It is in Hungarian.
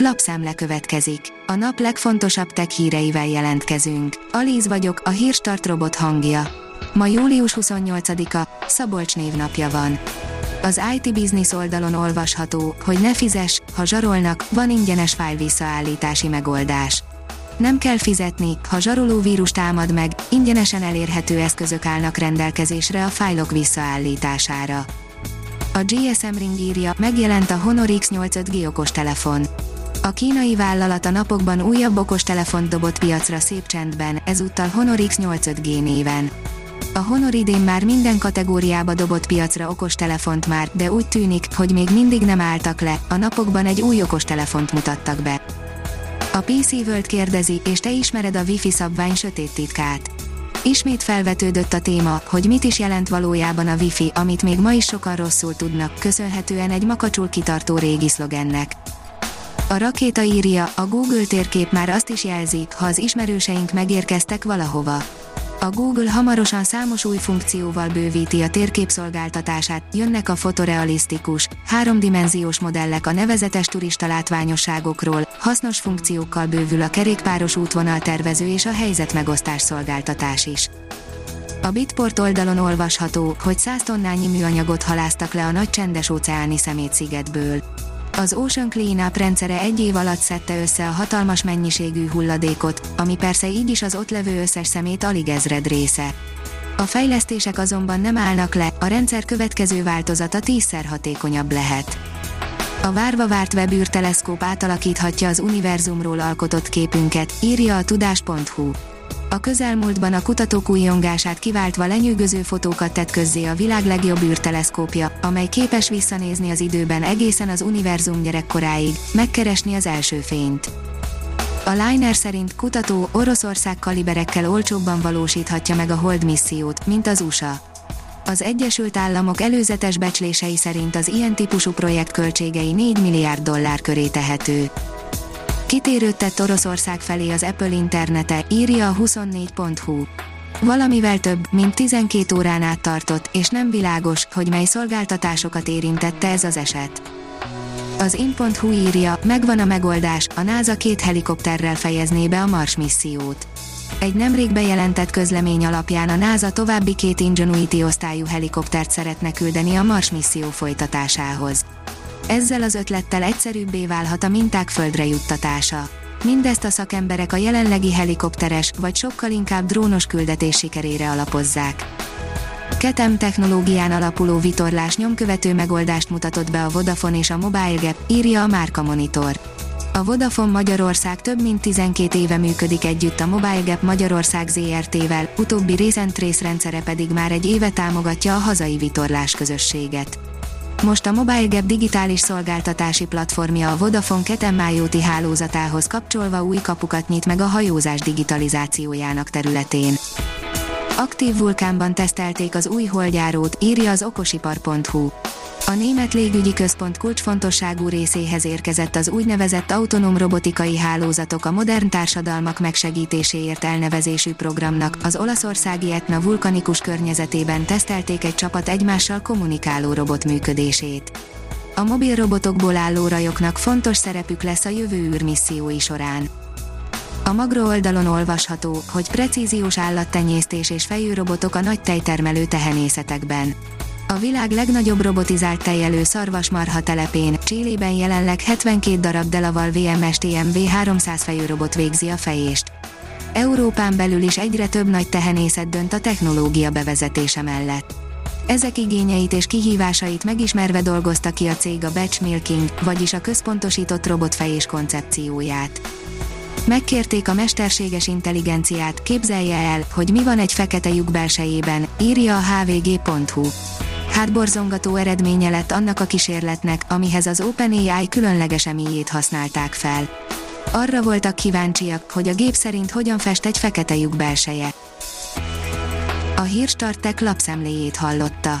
Lapszemle következik. A nap legfontosabb tech híreivel jelentkezünk. Alíz vagyok, a hírstart robot hangja. Ma július 28-a, Szabolcs névnapja van. Az IT Business oldalon olvasható, hogy ne fizes, ha zsarolnak, van ingyenes fájl visszaállítási megoldás. Nem kell fizetni, ha zsaroló vírus támad meg, ingyenesen elérhető eszközök állnak rendelkezésre a fájlok visszaállítására. A GSM Ring írja, megjelent a Honor X8 5G okos telefon. A kínai vállalat a napokban újabb okos telefont dobott piacra szép csendben, ezúttal Honor X8 5G néven. A Honor idén már minden kategóriába dobott piacra okos telefont már, de úgy tűnik, hogy még mindig nem álltak le, a napokban egy új okos telefont mutattak be. A PC World kérdezi, és te ismered a Wi-Fi szabvány sötét titkát. Ismét felvetődött a téma, hogy mit is jelent valójában a Wi-Fi, amit még ma is sokan rosszul tudnak, köszönhetően egy makacsul kitartó régi szlogennek. A rakéta írja, a Google térkép már azt is jelzi, ha az ismerőseink megérkeztek valahova. A Google hamarosan számos új funkcióval bővíti a térképszolgáltatását, jönnek a fotorealisztikus, háromdimenziós modellek a nevezetes turista látványosságokról, hasznos funkciókkal bővül a kerékpáros útvonal tervező és a helyzetmegosztás szolgáltatás is. A Bitport oldalon olvasható, hogy 100 tonnányi műanyagot haláztak le a nagy csendes óceáni szemétszigetből. Az Ocean Cleanup rendszere egy év alatt szedte össze a hatalmas mennyiségű hulladékot, ami persze így is az ott levő összes szemét alig ezred része. A fejlesztések azonban nem állnak le, a rendszer következő változata tízszer hatékonyabb lehet. A várva várt webűrteleszkóp átalakíthatja az univerzumról alkotott képünket, írja a tudás.hu. A közelmúltban a kutatók újongását kiváltva lenyűgöző fotókat tett közzé a világ legjobb űrteleszkópja, amely képes visszanézni az időben egészen az univerzum gyerekkoráig, megkeresni az első fényt. A Liner szerint kutató Oroszország kaliberekkel olcsóbban valósíthatja meg a Hold missziót, mint az USA. Az Egyesült Államok előzetes becslései szerint az ilyen típusú projekt költségei 4 milliárd dollár köré tehető. Kitérőt tett Oroszország felé az Apple internete, írja a 24.hu. Valamivel több, mint 12 órán át tartott, és nem világos, hogy mely szolgáltatásokat érintette ez az eset. Az in.hu írja, megvan a megoldás, a NASA két helikopterrel fejezné be a Mars missziót. Egy nemrég bejelentett közlemény alapján a NASA további két Ingenuity osztályú helikoptert szeretne küldeni a Mars misszió folytatásához. Ezzel az ötlettel egyszerűbbé válhat a minták földre juttatása. Mindezt a szakemberek a jelenlegi helikopteres, vagy sokkal inkább drónos küldetés sikerére alapozzák. Ketem technológián alapuló vitorlás nyomkövető megoldást mutatott be a Vodafone és a Mobile Gap, írja a Márka Monitor. A Vodafone Magyarország több mint 12 éve működik együtt a Mobile Gap Magyarország ZRT-vel, utóbbi Trace rendszere pedig már egy éve támogatja a hazai vitorlás közösséget. Most a Mobile Gap digitális szolgáltatási platformja a Vodafone Ketem IoT hálózatához kapcsolva új kapukat nyit meg a hajózás digitalizációjának területén. Aktív vulkánban tesztelték az új holdjárót, írja az okosipar.hu. A Német Légügyi Központ kulcsfontosságú részéhez érkezett az úgynevezett autonóm robotikai hálózatok a modern társadalmak megsegítéséért elnevezésű programnak. Az olaszországi Etna vulkanikus környezetében tesztelték egy csapat egymással kommunikáló robot működését. A mobil robotokból álló rajoknak fontos szerepük lesz a jövő űrmissziói során. A Magro oldalon olvasható, hogy precíziós állattenyésztés és fejűrobotok a nagy tejtermelő tehenészetekben. A világ legnagyobb robotizált tejelő szarvasmarha telepén, Csillében jelenleg 72 darab Delaval VMS-TMV 300 fejőrobot végzi a fejést. Európán belül is egyre több nagy tehenészet dönt a technológia bevezetése mellett. Ezek igényeit és kihívásait megismerve dolgozta ki a cég a batch milking, vagyis a központosított robotfejés koncepcióját. Megkérték a mesterséges intelligenciát, képzelje el, hogy mi van egy fekete lyuk belsejében, írja a hvg.hu hátborzongató eredménye lett annak a kísérletnek, amihez az OpenAI különleges emiét használták fel. Arra voltak kíváncsiak, hogy a gép szerint hogyan fest egy fekete lyuk belseje. A hírstartek lapszemléjét hallotta.